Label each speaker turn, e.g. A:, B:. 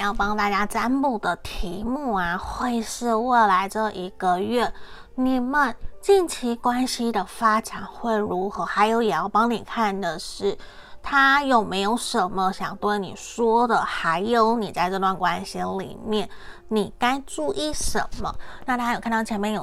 A: 要帮大家占卜的题目啊会是未来这一个月你们近期关系的发展会如何还有也要帮你看的是他有没有什么想对你说的还有你在这段关系里面你该注意什么？那大家有看到前面有